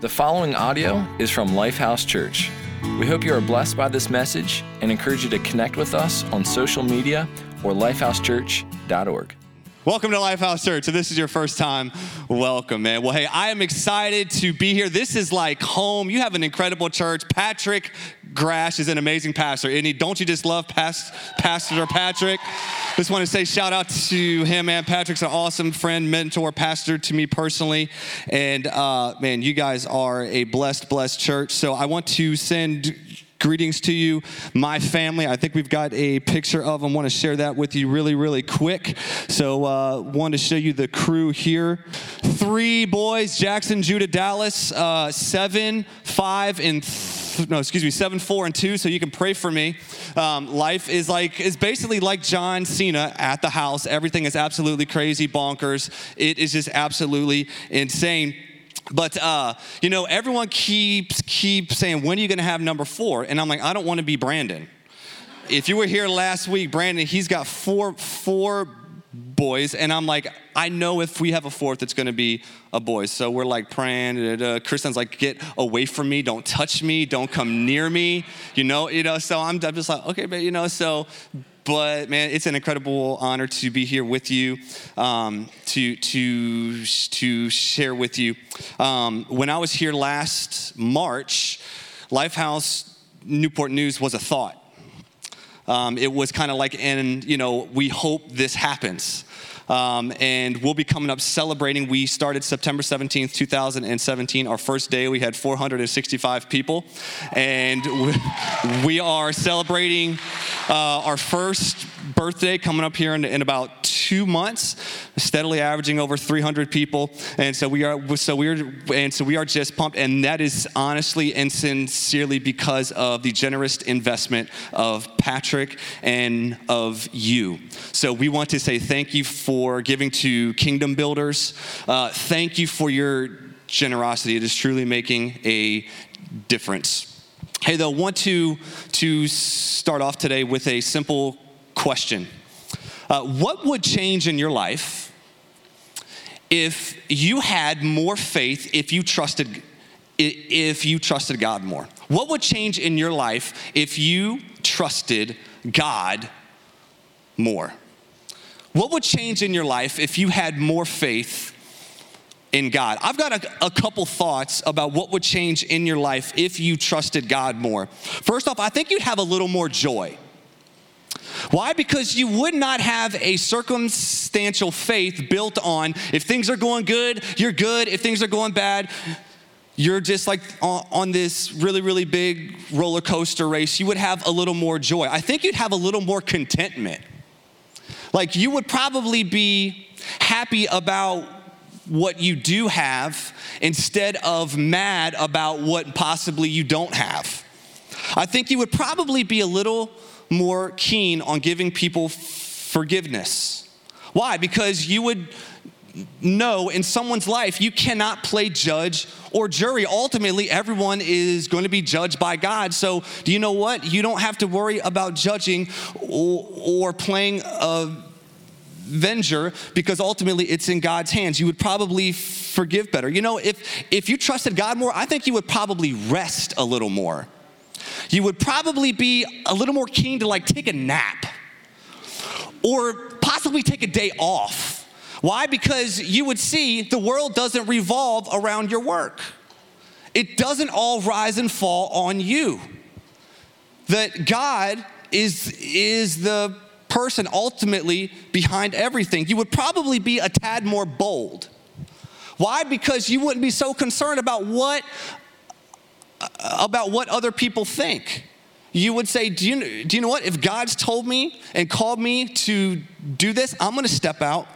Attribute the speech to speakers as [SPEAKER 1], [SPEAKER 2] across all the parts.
[SPEAKER 1] The following audio is from Lifehouse Church. We hope you are blessed by this message and encourage you to connect with us on social media or lifehousechurch.org.
[SPEAKER 2] Welcome to Lifehouse Church. If this is your first time, welcome, man. Well, hey, I am excited to be here. This is like home. You have an incredible church. Patrick Grash is an amazing pastor, and don't you just love past, Pastor Patrick? Just want to say shout out to him, man. Patrick's an awesome friend, mentor, pastor to me personally, and uh, man, you guys are a blessed, blessed church. So I want to send Greetings to you, my family. I think we've got a picture of them. Want to share that with you really, really quick. So, uh, want to show you the crew here. Three boys: Jackson, Judah, Dallas. Uh, seven, five, and th- no, excuse me, seven, four, and two. So you can pray for me. Um, life is like is basically like John Cena at the house. Everything is absolutely crazy, bonkers. It is just absolutely insane. But uh, you know, everyone keeps keeps saying, "When are you going to have number four? And I'm like, I don't want to be Brandon. If you were here last week, Brandon, he's got four four boys, and I'm like, I know if we have a fourth, it's going to be a boy. So we're like praying. Uh, Kristen's like, get away from me, don't touch me, don't come near me, you know, you know. So I'm, I'm just like, okay, but you know, so but man, it's an incredible honor to be here with you, um, to to to share with you. Um, when I was here last March, Lifehouse Newport News was a thought. Um, it was kind of like, and you know, we hope this happens. Um, and we'll be coming up celebrating. We started September 17th, 2017. Our first day, we had 465 people. And we are celebrating uh, our first birthday coming up here in, in, about two months, steadily averaging over 300 people. And so we are, so we are, and so we are just pumped. And that is honestly and sincerely because of the generous investment of Patrick and of you. So we want to say thank you for giving to Kingdom Builders. Uh, thank you for your generosity. It is truly making a difference. Hey, though, want to to start off today with a simple question. Uh, what would change in your life if you had more faith if you trusted if you trusted God more? What would change in your life if you trusted God more? What would change in your life if you had more faith in God? I've got a, a, couple thoughts about what would change in your life if you trusted God more. First off, I think you'd have a little more joy. Why? Because you would not have a circumstantial faith built on if things are going good, you're good. If things are going bad, you're just like on, this really, really big roller coaster race. You would have a little more joy. I think you'd have a little more contentment. Like you would probably be happy about what you do have instead of mad about what possibly you don't have. I think you would probably be a little more keen on giving people forgiveness. Why? Because you would know in someone's life you cannot play judge or jury. Ultimately, everyone is going to be judged by God. So, do you know what? You don't have to worry about judging or, or playing a venger because ultimately it's in God's hands. You would probably forgive better. You know, if if you trusted God more, I think you would probably rest a little more you would probably be a little more keen to like take a nap or possibly take a day off. Why? Because you would see the world doesn't revolve around your work. It doesn't all rise and fall on you. That God is, is the person ultimately behind everything. You would probably be a tad more bold. Why? Because you wouldn't be so concerned about what Uh, about what other people think. You would say, do you, do you know what? If God's told me and called me to do this, I'm gonna step out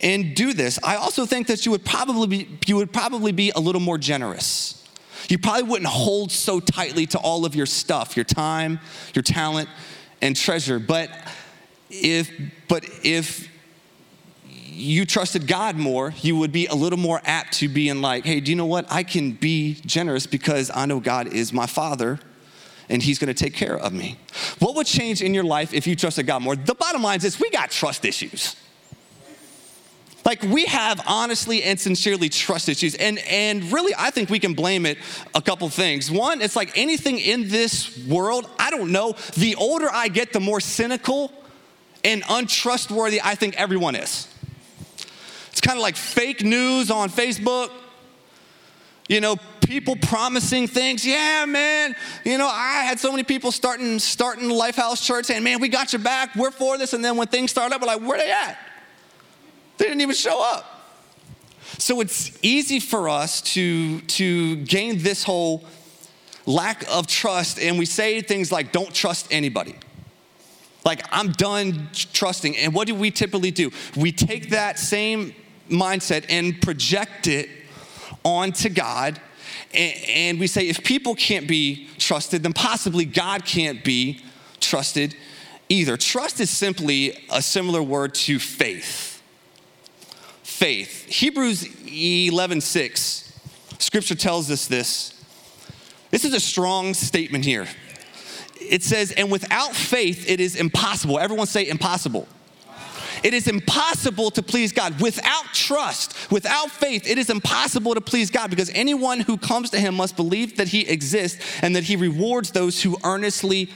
[SPEAKER 2] and do this. I also think that you would probably be, you would probably be a little more generous. You probably wouldn't hold so tightly to all of your stuff, your time, your talent, and treasure. But if, but if you trusted God more, you would be a little more apt to being like, hey, do you know what? I can be generous because I know God is my Father and He's gonna take care of me. What would change in your life if you trusted God more? The bottom line is we got trust issues. Like we have honestly and sincerely trust issues. And and really I think we can blame it a couple things. One, it's like anything in this world, I don't know, the older I get, the more cynical and untrustworthy I think everyone is. It's kind of like fake news on Facebook. You know, people promising things. Yeah, man. You know, I had so many people starting starting Lifehouse Church saying, "Man, we got your back. We're for this." And then when things start up, we're like, "Where are they at?" They didn't even show up. So it's easy for us to to gain this whole lack of trust, and we say things like, "Don't trust anybody." Like, I'm done trusting. And what do we typically do? We take that same mindset and project it onto God. And we say, if people can't be trusted, then possibly God can't be trusted either. Trust is simply a similar word to faith. Faith. Hebrews 11 6, scripture tells us this. This is a strong statement here. It says, and without faith, it is impossible. Everyone say impossible. It is impossible to please God. Without trust, without faith, it is impossible to please God because anyone who comes to Him must believe that He exists and that He rewards those who earnestly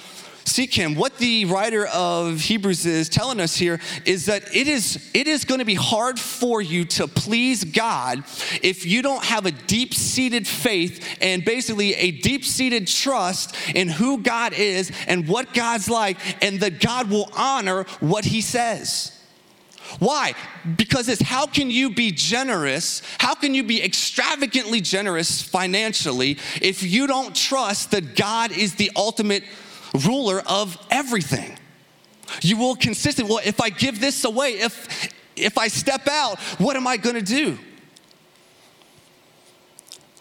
[SPEAKER 2] seek him. What the writer of Hebrews is telling us here is that it is it is going to be hard for you to please God if you don't have a deep-seated faith and basically a deep-seated trust in who God is and what God's like and that God will honor what he says. Why? Because it's how can you be generous? How can you be extravagantly generous financially if you don't trust that God is the ultimate ruler of everything? You will consistently, well, if I give this away, if if I step out, what am I gonna do?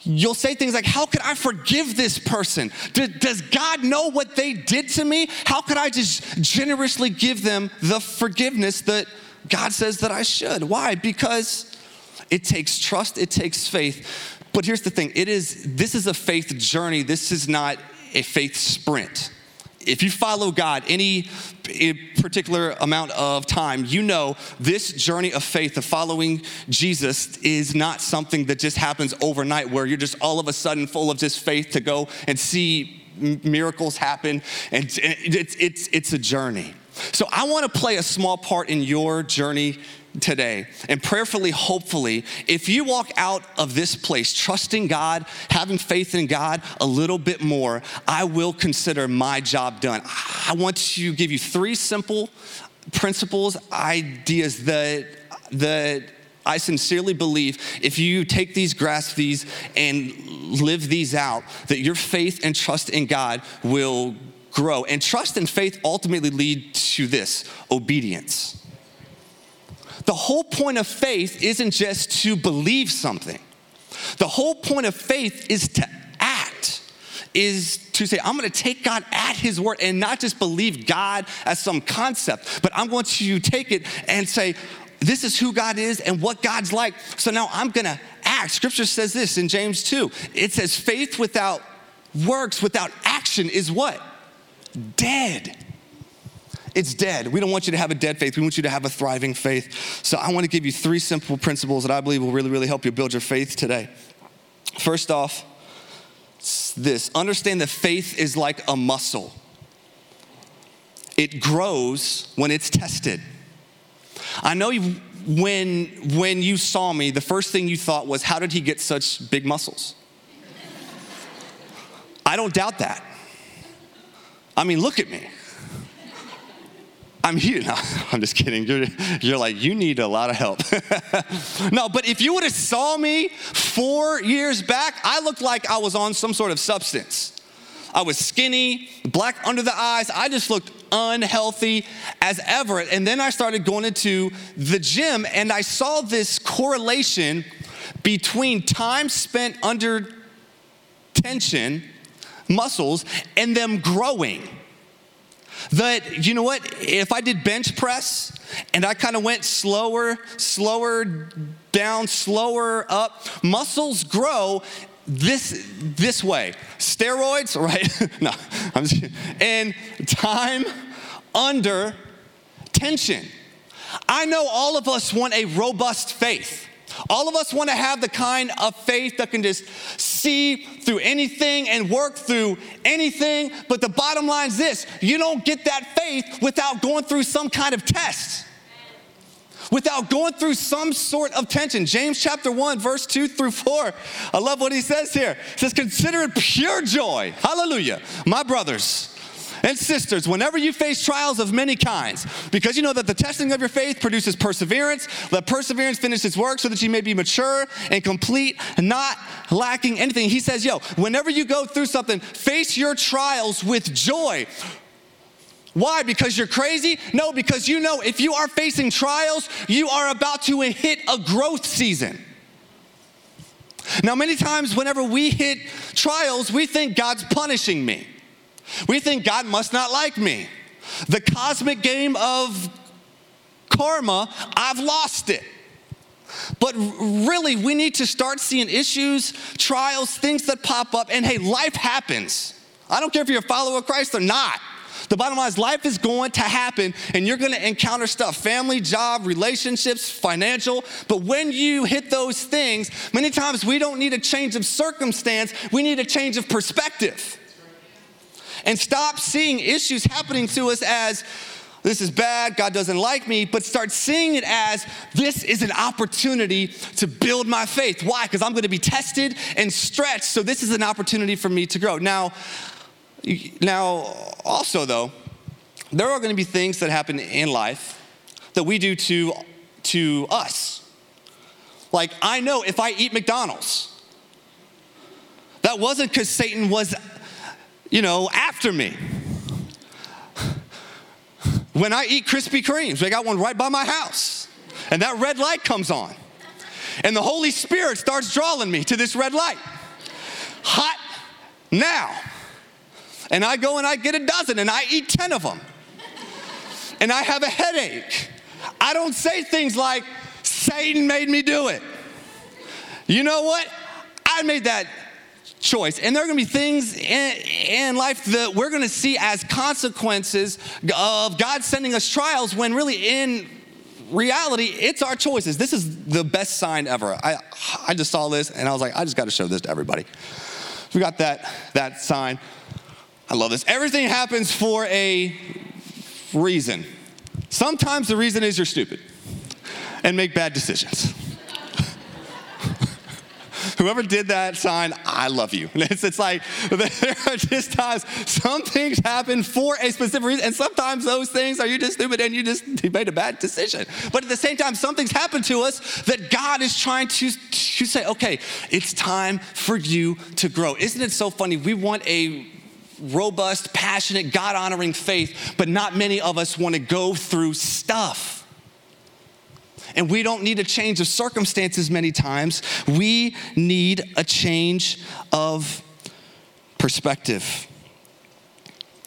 [SPEAKER 2] You'll say things like, How could I forgive this person? Does God know what they did to me? How could I just generously give them the forgiveness that God says that I should. Why? Because it takes trust, it takes faith. But here's the thing it is, this is a faith journey, this is not a faith sprint. If you follow God any eh, particular amount of time, you know this journey of faith, of following Jesus, is not something that just happens overnight where you're just all of a sudden full of just faith to go and see miracles happen. And it's, it's, it's a journey. So I want to play a small part in your journey today. And prayerfully, hopefully, if you walk out of this place trusting God, having faith in God a little bit more, I will consider my job done. I want to give you three simple principles, ideas that that I sincerely believe if you take these, grasp these, and live these out, that your faith and trust in God will grow. And trust and faith ultimately lead to this obedience. The whole point of faith isn't just to believe something, the whole point of faith is to act. Is to say, I'm gonna take God at His word and not just believe God as some concept, but I'm going to take it and say, this is who God is and what God's like. So now I'm gonna act. Scripture says this in James 2. It says, faith without works, without action is what? Dead. It's dead. We don't want you to have a dead faith. We want you to have a thriving faith. So I want to give you three simple principles that I believe will really, really help you build your faith today. First off, this understand that faith is like a muscle, it grows when it's tested. I know you, when, when you saw me, the first thing you thought was, How did he get such big muscles? I don't doubt that. I mean, look at me. I'm here. No, I'm just kidding. You're, you're like, you need a lot of help. no, but if you would have saw me four years back, I looked like I was on some sort of substance. I was skinny, black under the eyes. I just looked unhealthy as ever. And then I started going into the gym and I saw this correlation between time spent under tension muscles and them growing. That, you know what, if I did bench press and I kind of went slower, slower down, slower up, muscles grow this this way. Steroids, right? no, I'm just, and time under tension. I know all of us want a robust faith. All of us want to have the kind of faith that can just see through anything and work through anything. But the bottom line is this you don't get that faith without going through some kind of test without going through some sort of tension. James chapter 1, verse 2 through 4. I love what he says here. He says, Consider it pure joy. Hallelujah. My brothers and sisters, whenever you face trials of many kinds, because you know that the testing of your faith produces perseverance, let perseverance finish its work so that you may be mature and complete, not lacking anything. He says, Yo, whenever you go through something, face your trials with joy. Why? Because you're crazy? No, because you know if you are facing trials, you are about to hit a growth season. Now, many times, whenever we hit trials, we think God's punishing me. We think God must not like me. The cosmic game of karma, I've lost it. But really, we need to start seeing issues, trials, things that pop up, and hey, life happens. I don't care if you're a follower of Christ or not. The bottom line is life is going to happen and you're going to encounter stuff family, job, relationships, financial. But when you hit those things, many times we don't need a change of circumstance, we need a change of perspective and stop seeing issues happening to us as this is bad, God doesn't like me, but start seeing it as this is an opportunity to build my faith. Why? Because I'm gonna be tested and stretched, so this is an opportunity for me to grow. Now, now also though, there are gonna be things that happen in life that we do to, to us. Like, I know if I eat McDonald's, that wasn't because Satan was you know, after me. When I eat Krispy Kremes, they got one right by my house, and that red light comes on. And the Holy Spirit starts drawing me to this red light. Hot now. And I go and I get a dozen and I eat 10 of them. And I have a headache. I don't say things like, Satan made me do it. You know what? I made that choice. And there are going to be things in, in life that we're going to see as consequences of God sending us trials when really in reality, it's our choices. This is the best sign ever. I, I just saw this and I was like, I just got to show this to everybody. We got that, that sign. I love this. Everything happens for a reason. Sometimes the reason is you're stupid and make bad decisions. Whoever did that sign, I love you. It's, it's like there are just times some things happen for a specific reason, and sometimes those things are you just stupid and you just you made a bad decision. But at the same time, some things happen to us that God is trying to, to say, okay, it's time for you to grow. Isn't it so funny? We want a robust, passionate, God honoring faith, but not many of us want to go through stuff. And we don't need a change of circumstances many times. We need a change of perspective.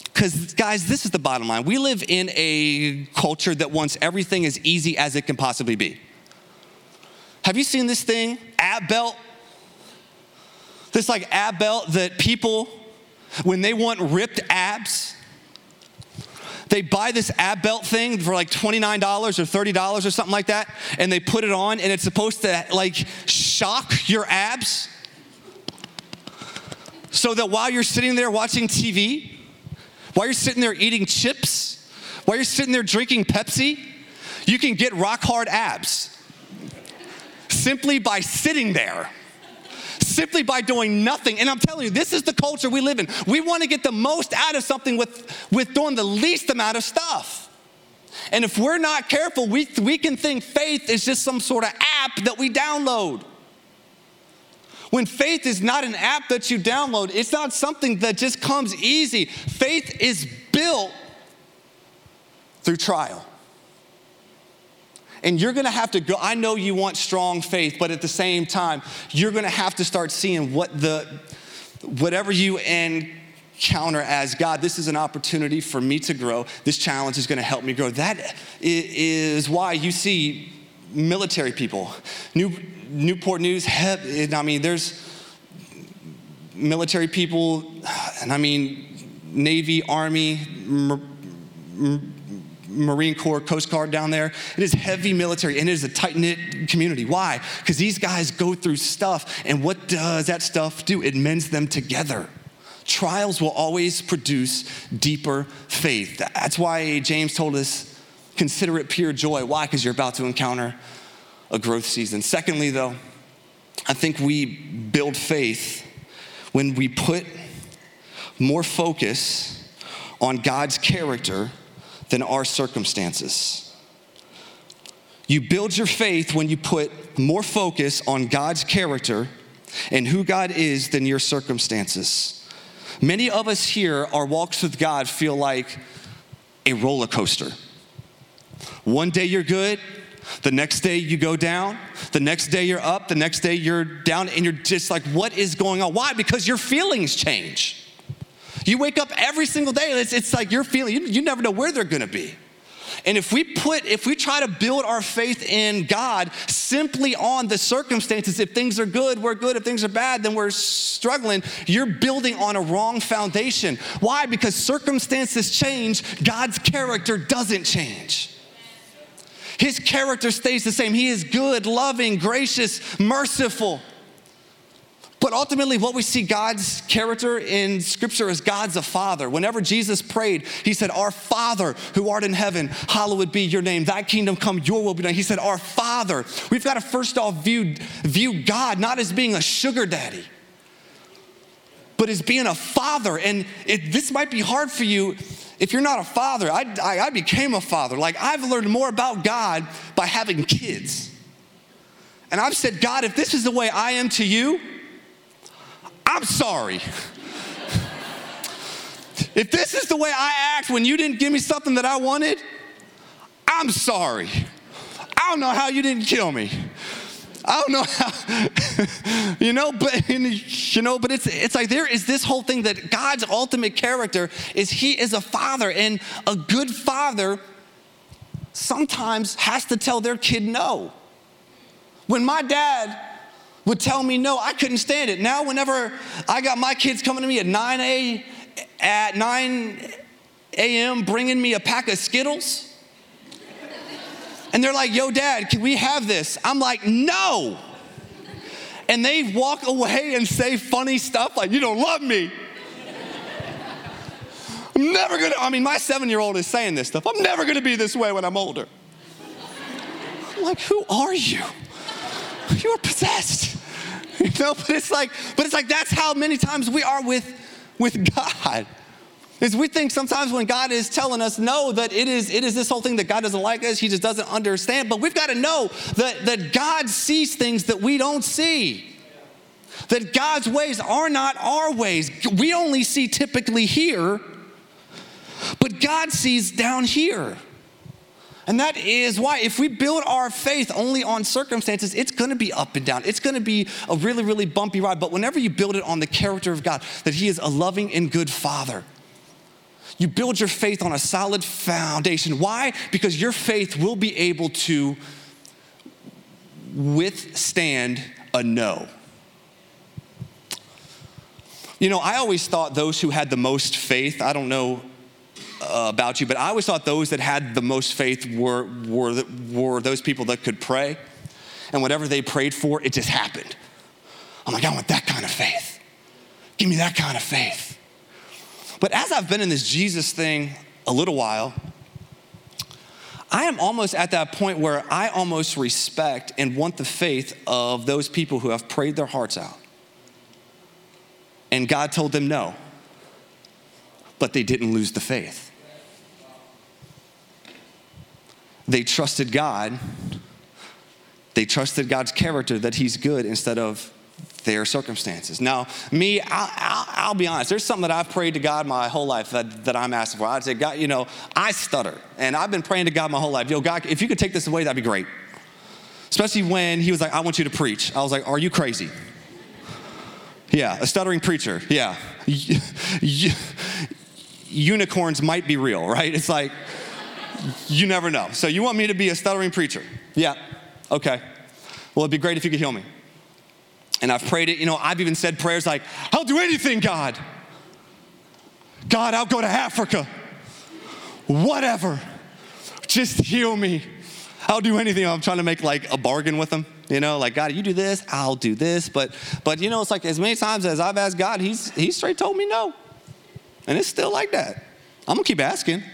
[SPEAKER 2] Because, guys, this is the bottom line. We live in a culture that wants everything as easy as it can possibly be. Have you seen this thing, ab belt? This like ab belt that people, when they want ripped abs, they buy this ab belt thing for like $29 or $30 or something like that, and they put it on, and it's supposed to like shock your abs. So that while you're sitting there watching TV, while you're sitting there eating chips, while you're sitting there drinking Pepsi, you can get rock hard abs simply by sitting there simply by doing nothing. And I'm telling you, this is the culture we live in. We want to get the most out of something with, with doing the least amount of stuff. And if we're not careful, we, we can think faith is just some sort of app that we download. When faith is not an app that you download, it's not something that just comes easy. Faith is built through trial. And you're gonna have to go. I know you want strong faith, but at the same time, you're gonna have to start seeing what the, whatever you encounter as God, this is an opportunity for me to grow. This challenge is gonna help me grow. That is why you see military people, New, Newport News, I mean, there's military people, and I mean, Navy, Army, Marine Corps, Coast Guard down there. It is heavy military and it is a tight knit community. Why? Because these guys go through stuff, and what does that stuff do? It mends them together. Trials will always produce deeper faith. That's why James told us consider it pure joy. Why? Because you're about to encounter a growth season. Secondly, though, I think we build faith when we put more focus on God's character than our circumstances. You build your faith when you put more focus on God's character and who God is than your circumstances. Many of us here, our walks with God feel like a roller coaster. One day you're good, the next day you go down, the next day you're up, the next day you're down, and you're just like, what is going on? Why? Because your feelings change. You wake up every single day, it's, it's like you're feeling, you, you never know where they're gonna be. And if we put, if we try to build our faith in God simply on the circumstances, if things are good, we're good. If things are bad, then we're struggling. You're building on a wrong foundation. Why? Because circumstances change, God's character doesn't change. His character stays the same. He is good, loving, gracious, merciful. But ultimately, what we see God's character in Scripture is God's a father. Whenever Jesus prayed, he said, Our Father who art in heaven, hallowed be your name. Thy kingdom come, your will be done. He said, Our Father. We've got to first off view, view God not as being a sugar daddy, but as being a father. And it, this might be hard for you if you're not a father. I, I, I became a father. Like, I've learned more about God by having kids. And I've said, God, if this is the way I am to you, I'm sorry. if this is the way I act when you didn't give me something that I wanted, I'm sorry. I don't know how you didn't kill me. I don't know how, you know, but you know, but it's it's like there is this whole thing that God's ultimate character is He is a father, and a good father sometimes has to tell their kid no. When my dad would tell me no. I couldn't stand it. Now, whenever I got my kids coming to me at 9 a at 9 a.m. bringing me a pack of Skittles, and they're like, "Yo, Dad, can we have this?" I'm like, "No." And they walk away and say funny stuff like, "You don't love me." I'm never gonna. I mean, my seven-year-old is saying this stuff. I'm never gonna be this way when I'm older. I'm like, who are you? You're possessed. You know, but it's like, but it's like that's how many times we are with, with God. Is we think sometimes when God is telling us no, that it is, it is this whole thing that God doesn't like us, He just doesn't understand. But we've got to know that, that God sees things that we don't see. That God's ways are not our ways. We only see typically here, but God sees down here. And that is why, if we build our faith only on circumstances, it's gonna be up and down. It's gonna be a really, really bumpy ride. But whenever you build it on the character of God, that He is a loving and good Father, you build your faith on a solid foundation. Why? Because your faith will be able to withstand a no. You know, I always thought those who had the most faith, I don't know Uh, about you, but I always thought those that had the most faith were, were, were those people that could pray. And whatever they prayed for, it just happened. I'm like, I want that kind of faith. Give me that kind of faith. But as I've been in this Jesus thing a little while, I am almost at that point where I almost respect and want the faith of those people who have prayed their hearts out. And God told them no, but they didn't lose the faith. They trusted God. They trusted God's character that He's good instead of their circumstances. Now, me, I'll, I'll, I'll, be honest, there's something that I've prayed to God my whole life that, that I'm asking for. I'd say, God, you know, I stutter, and I've been praying to God my whole life. Yo, God, if you could take this away, that'd be great. Especially when He was like, I want you to preach. I was like, Are you crazy? Yeah, a stuttering preacher. Yeah. Unicorns might be real, right? It's like, you never know. So you want me to be a stuttering preacher? Yeah. Okay. Well, it'd be great if you could heal me. And I've prayed it. You know, I've even said prayers like, I'll do anything, God. God, I'll go to Africa. Whatever. just heal me. I'll do anything. I'm trying to make like a bargain with him. You know, like God, you do this, I'll do this. But but you know, it's like as many times as I've asked God, He's He straight told me no. And it's still like that. I'm gonna keep asking.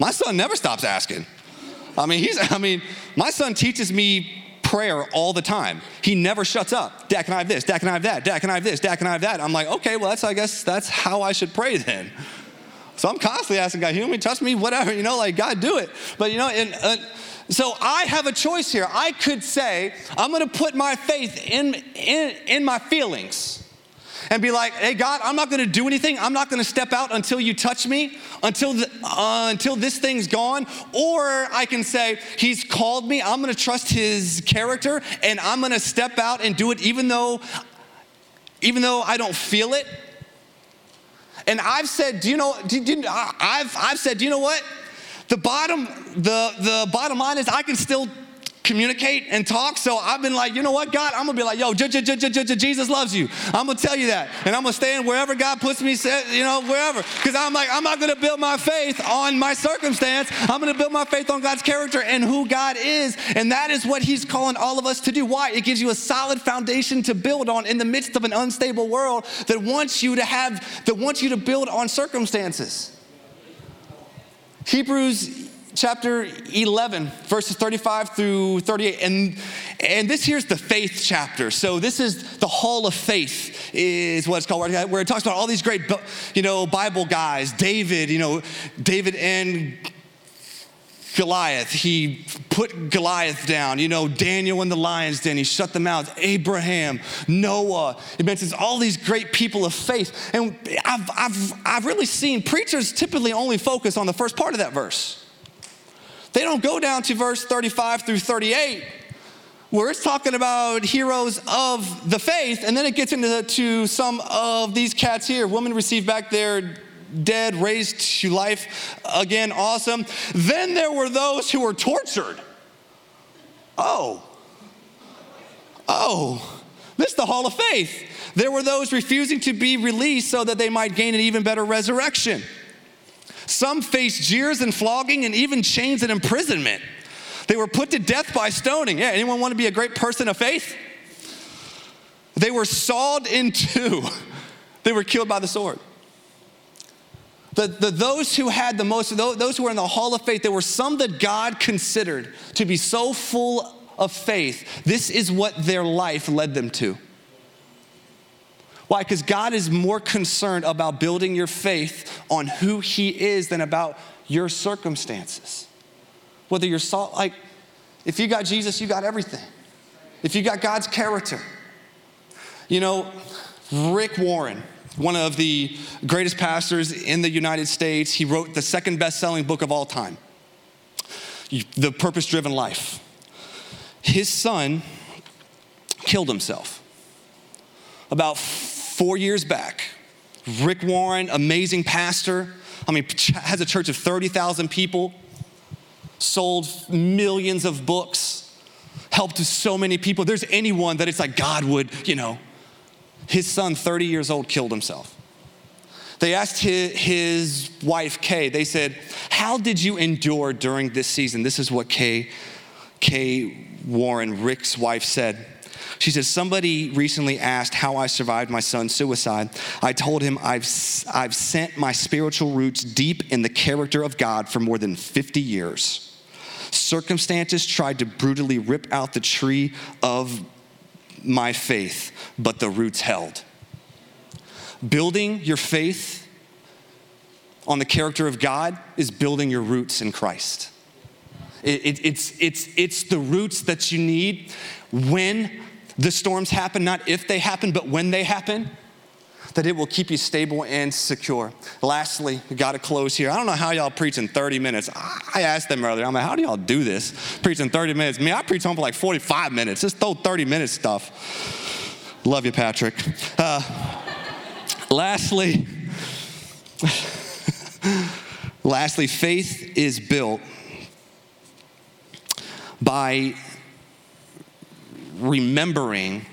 [SPEAKER 2] My son never stops asking. I mean, he's I mean, my son teaches me prayer all the time. He never shuts up. Dad, can I have this? Dad, can I have that? Dad, can I have this? Dad, can I have that? I'm like, okay, well, that's I guess that's how I should pray then. So I'm constantly asking God, heal me, touch me, whatever, you know, like God, do it. But you know, and uh, so I have a choice here. I could say, I'm gonna put my faith in, in, in my feelings and be like, hey, God, I'm not gonna do anything. I'm not gonna step out until you touch me, until, the, uh, until this thing's gone. Or I can say, He's called me. I'm gonna trust His character and I'm gonna step out and do it even though, even though I don't feel it. And I've said, do you know, do, do, I've, I've said, do you know what? The bottom, the, the bottom line is I can still communicate and talk. So I've been like, you know what, God, I'm gonna be like, yo, Jesus loves you. I'm gonna tell you that. And I'm gonna stand wherever God puts me, you know, wherever. Because I'm like, I'm not gonna build my faith on my circumstance. I'm gonna build my faith on God's character and who God is. And that is what He's calling all of us to do. Why? It gives you a solid foundation to build on in the midst of an unstable world that wants you to have, that wants you to build on circumstances. Hebrews chapter 11, verses 35 through 38. And, and this here's the faith chapter. So this is the hall of faith is what it's called, where it talks about all these great, you know, Bible guys, David, you know, David and Goliath, he put Goliath down. You know, Daniel in the lion's den, he shut them out. Abraham, Noah. It mentions all these great people of faith. And I've, I've, I've really seen preachers typically only focus on the first part of that verse. They don't go down to verse 35 through 38, where it's talking about heroes of the faith, and then it gets into to some of these cats here. Women receive back their dead, raised to life again, awesome. Then there were those who were tortured. Oh, oh, this is the hall of faith. There were those refusing to be released so that they might gain an even better resurrection. Some faced jeers and flogging and even chains and imprisonment. They were put to death by stoning. Yeah, anyone want to be a great person of faith? They were sawed in two. They were killed by the sword. The, the, those who had the most, those who were in the hall of faith, there were some that God considered to be so full of faith. This is what their life led them to. Why? Because God is more concerned about building your faith on who He is than about your circumstances. Whether you're salt, like, if you got Jesus, you got everything. If you got God's character. You know, Rick Warren, one of the greatest pastors in the United States, he wrote the second best selling book of all time, The Purpose Driven Life. His son killed himself about four years back. Rick Warren, amazing pastor. I mean, has a church of 30,000 people, sold millions of books, helped so many people. There's anyone that it's like God would, you know. His son, 30 years old, killed himself. They asked his, wife, Kay, they said, How did you endure during this season? This is what Kay, Kay Warren, Rick's wife, said. She says, Somebody recently asked how I survived my son's suicide. I told him I've, I've sent my spiritual roots deep in the character of God for more than 50 years. Circumstances tried to brutally rip out the tree of my faith, but the roots held. Building your faith on the character of God is building your roots in Christ. It, it, it's, it's, it's the roots that you need when the storms happen, not if they happen, but when they happen, that it will keep you stable and secure. Lastly, we got to close here. I don't know how y'all preach in 30 minutes. I asked them earlier, I'm like, how do y'all do this? Preach in 30 minutes. Me, I preach home for like 45 minutes. Just throw 30 minutes stuff. Love you, Patrick. Uh, lastly, lastly, faith is built by remembering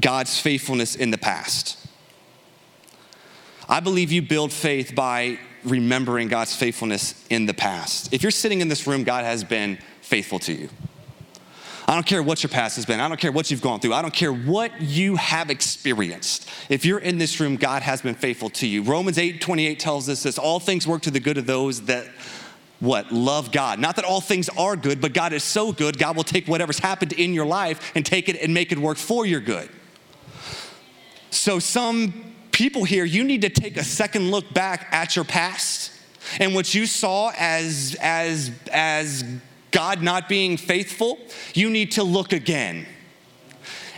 [SPEAKER 2] God's faithfulness in the past. I believe you build faith by remembering God's faithfulness in the past. If you're sitting in this room, God has been faithful to you. I don't care what your past has been. I don't care what you've gone through. I don't care what you have experienced. If you're in this room, God has been faithful to you. Romans 8 28 tells us this all things work to the good of those that what? Love God. Not that all things are good, but God is so good, God will take whatever's happened in your life and take it and make it work for your good. So, some people here, you need to take a second look back at your past and what you saw as, as, as God not being faithful, you need to look again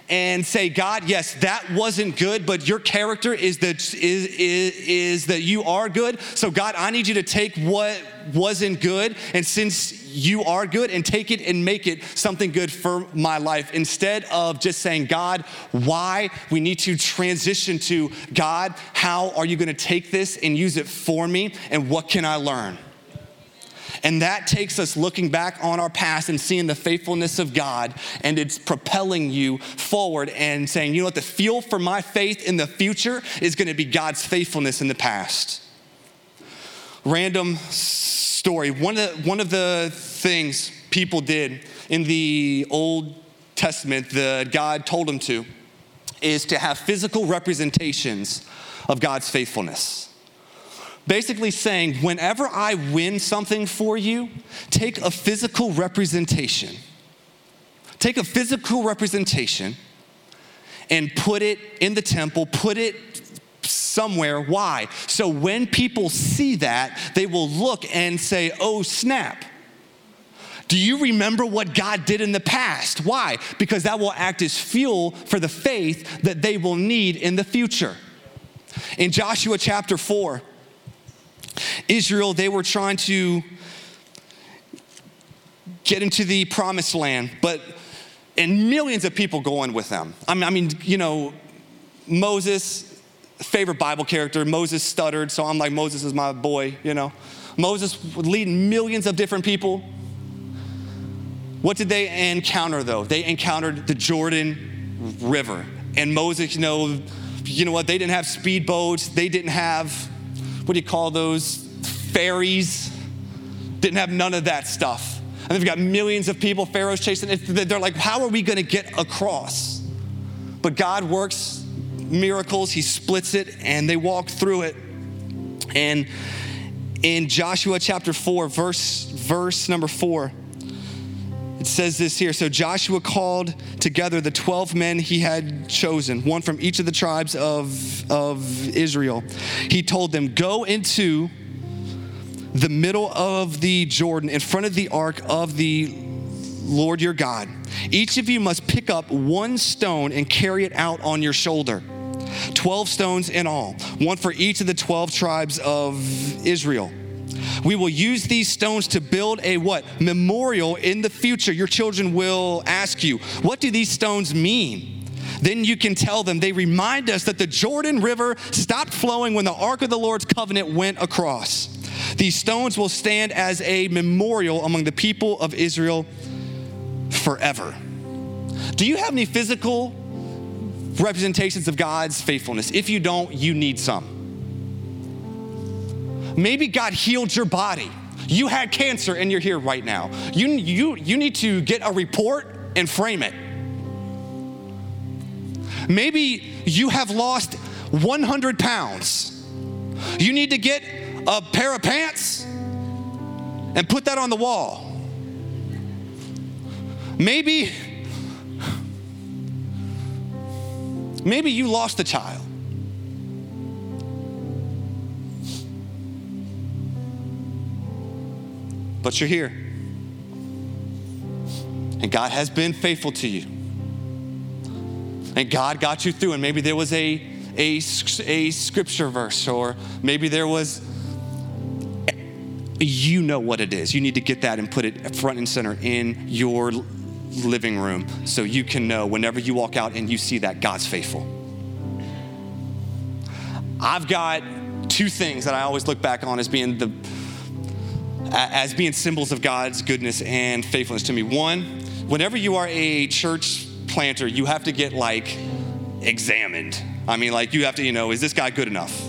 [SPEAKER 2] and say, God, yes, that wasn't good, but your character is that, is, is, is that you are good. So, God, I need you to take what wasn't good, and since you are good, and take it and make it something good for my life. Instead of just saying, God, why? We need to transition to, God, how are you gonna take this and use it for me, and what can I learn? And that takes us looking back on our past and seeing the faithfulness of God, and it's propelling you forward and saying, you know what, the fuel for my faith in the future is gonna be God's faithfulness in the past. Random story. One of, the, one of the things people did in the Old Testament that God told them to is to have physical representations of God's faithfulness basically saying, whenever I win something for you, take a physical representation. Take a physical representation and put it in the temple, put it somewhere. Why? So when people see that, they will look and say, oh, snap. Do you remember what God did in the past? Why? Because that will act as fuel for the faith that they will need in the future. In Joshua chapter 4, Israel, they were trying to get into the promised land, but and millions of people going with them. I mean, I mean, you know, Moses, favorite Bible character, Moses stuttered, so I'm like, Moses is my boy, you know. Moses would lead millions of different people. What did they encounter though? They encountered the Jordan River. And Moses, you know, you know what? They didn't have speedboats. They didn't have what do you call those? Ferries. Didn't have none of that stuff. And they've got millions of people, Pharaoh's chasing. They're like, how are we going to get across? But God works miracles. He splits it, and they walk through it. And in Joshua chapter 4, verse, verse number 4, it says this here So Joshua called together the 12 men he had chosen, one from each of the tribes of, of Israel. He told them, Go into the middle of the Jordan in front of the ark of the Lord your God. Each of you must pick up one stone and carry it out on your shoulder. 12 stones in all, one for each of the 12 tribes of Israel. We will use these stones to build a what? Memorial in the future. Your children will ask you, what do these stones mean? Then you can tell them they remind us that the Jordan River stopped flowing when the Ark of the Lord's covenant went across. These stones will stand as a memorial among the people of Israel forever. Do you have any physical representations of God's faithfulness? If you don't, you need some. Maybe God healed your body. You had cancer and you're here right now. You, you, you need to get a report and frame it. Maybe you have lost 100 pounds. You need to get a pair of pants and put that on the wall. Maybe maybe you lost a child. but you're here. And God has been faithful to you. And God got you through, and maybe there was a, a, a scripture verse, or maybe there was, you know what it is. You need to get that and put it front and center in your living room so you can know whenever you walk out and you see that God's faithful. I've got two things that I always look back on as being the as being symbols of God's goodness and faithfulness to me. One, whenever you are a church planter, you have to get like examined. I mean, like, you have to, you know, is this guy good enough?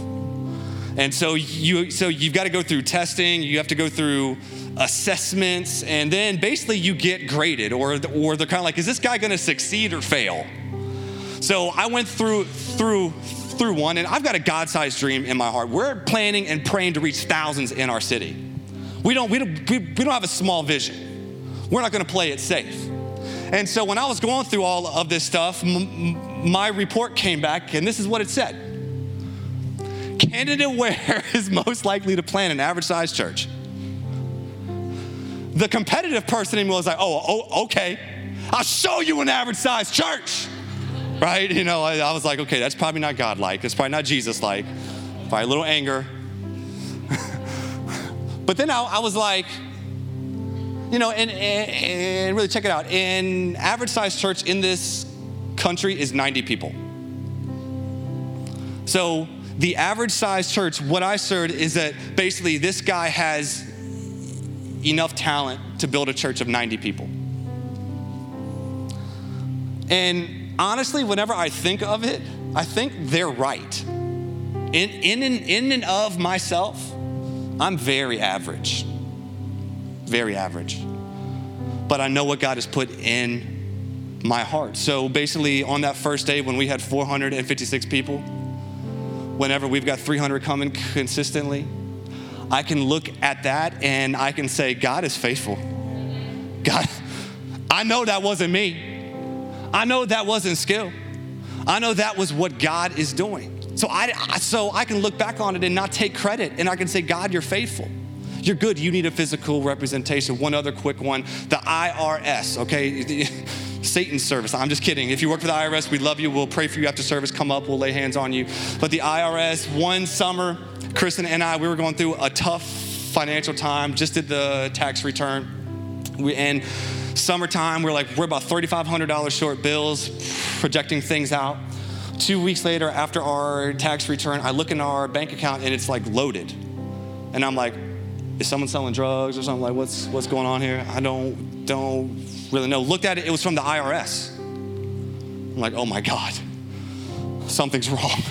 [SPEAKER 2] And so you so you've got to go through testing, you have to go through assessments, and then basically you get graded, or or they're kind of like, is this guy going to succeed or fail? So I went through through through one, and I've got a God-sized dream in my heart. We're planning and praying to reach thousands in our city. We don't we don't we, we don't have a small vision. We're not going to play it safe. And so when I was going through all of this stuff, m- my report came back, and this is what it said. Candidate Ware is most likely to plan an average sized church. The competitive person in me was like, oh, oh, okay, I'll show you an average sized church. Right? You know, I, I, was like, okay, that's probably not God like. It's probably not Jesus like. Probably a little anger. but then I, I was like, you know, and, and, and really check it out. An average sized church in this country is 90 people. So the average sized church, what I served is that basically this guy has enough talent to build a church of 90 people. And honestly, whenever I think of it, I think they're right. In, in, in and of myself, I'm very average very average. But I know what God has put in my heart. So basically, on that first day when we had 456 people, whenever we've got 300 coming consistently, I can look at that and I can say, God is faithful. God, I know that wasn't me. I know that wasn't skill. I know that was what God is doing. So I, so I can look back on it and not take credit, and I can say, God, you're faithful. You're good. You need a physical representation. One other quick one the IRS, okay? Satan's service. I'm just kidding. If you work for the IRS, we love you. We'll pray for you after service. Come up, we'll lay hands on you. But the IRS, one summer, Kristen and I, we were going through a tough financial time, just did the tax return. We, and summertime, we're like, we're about $3,500 short bills, projecting things out. Two weeks later, after our tax return, I look in our bank account and it's like loaded. And I'm like, is someone selling drugs or something like what's what's going on here i don't don't really know looked at it it was from the irs i'm like oh my god something's wrong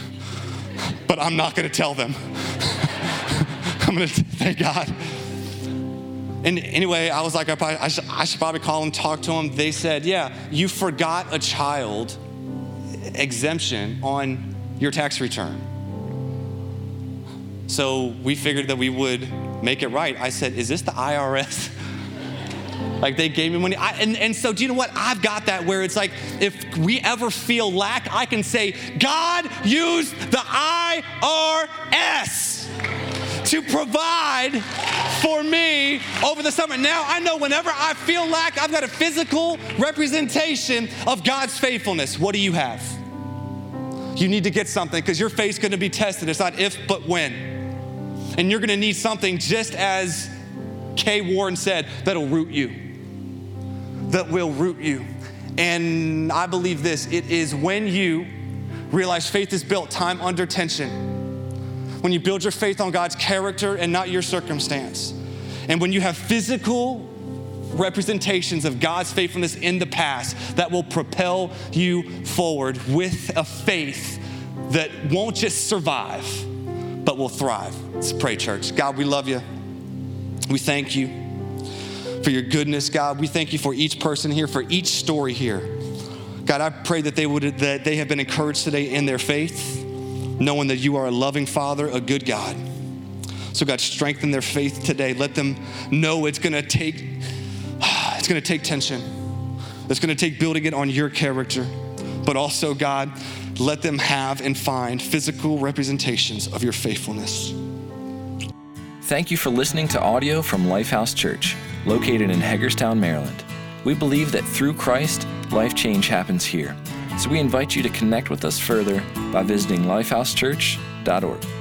[SPEAKER 2] but i'm not going to tell them i'm going to thank god and anyway i was like I, probably, I, should, I should probably call them talk to them they said yeah you forgot a child exemption on your tax return so we figured that we would make it right. I said, Is this the IRS? Like they gave me money. I, and, and so, do you know what? I've got that where it's like, if we ever feel lack, I can say, God used the IRS to provide for me over the summer. Now I know whenever I feel lack, I've got a physical representation of God's faithfulness. What do you have? You need to get something because your faith's going to be tested. It's not if, but when. And you're gonna need something just as Kay Warren said that'll root you, that will root you. And I believe this it is when you realize faith is built time under tension, when you build your faith on God's character and not your circumstance, and when you have physical representations of God's faithfulness in the past that will propel you forward with a faith that won't just survive but will thrive. Let's pray, church. God, we love you. We thank you for your goodness, God. We thank you for each person here, for each story here. God, I pray that they would that they have been encouraged today in their faith, knowing that you are a loving Father, a good God. So God, strengthen their faith today. Let them know it's gonna take it's gonna take tension. It's gonna take building it on your character. But also, God, let them have and find physical representations of your faithfulness.
[SPEAKER 1] Thank you for listening to audio from Lifehouse Church, located in Hagerstown, Maryland. We believe that through Christ, life change happens here. So we invite you to connect with us further by visiting lifehousechurch.org.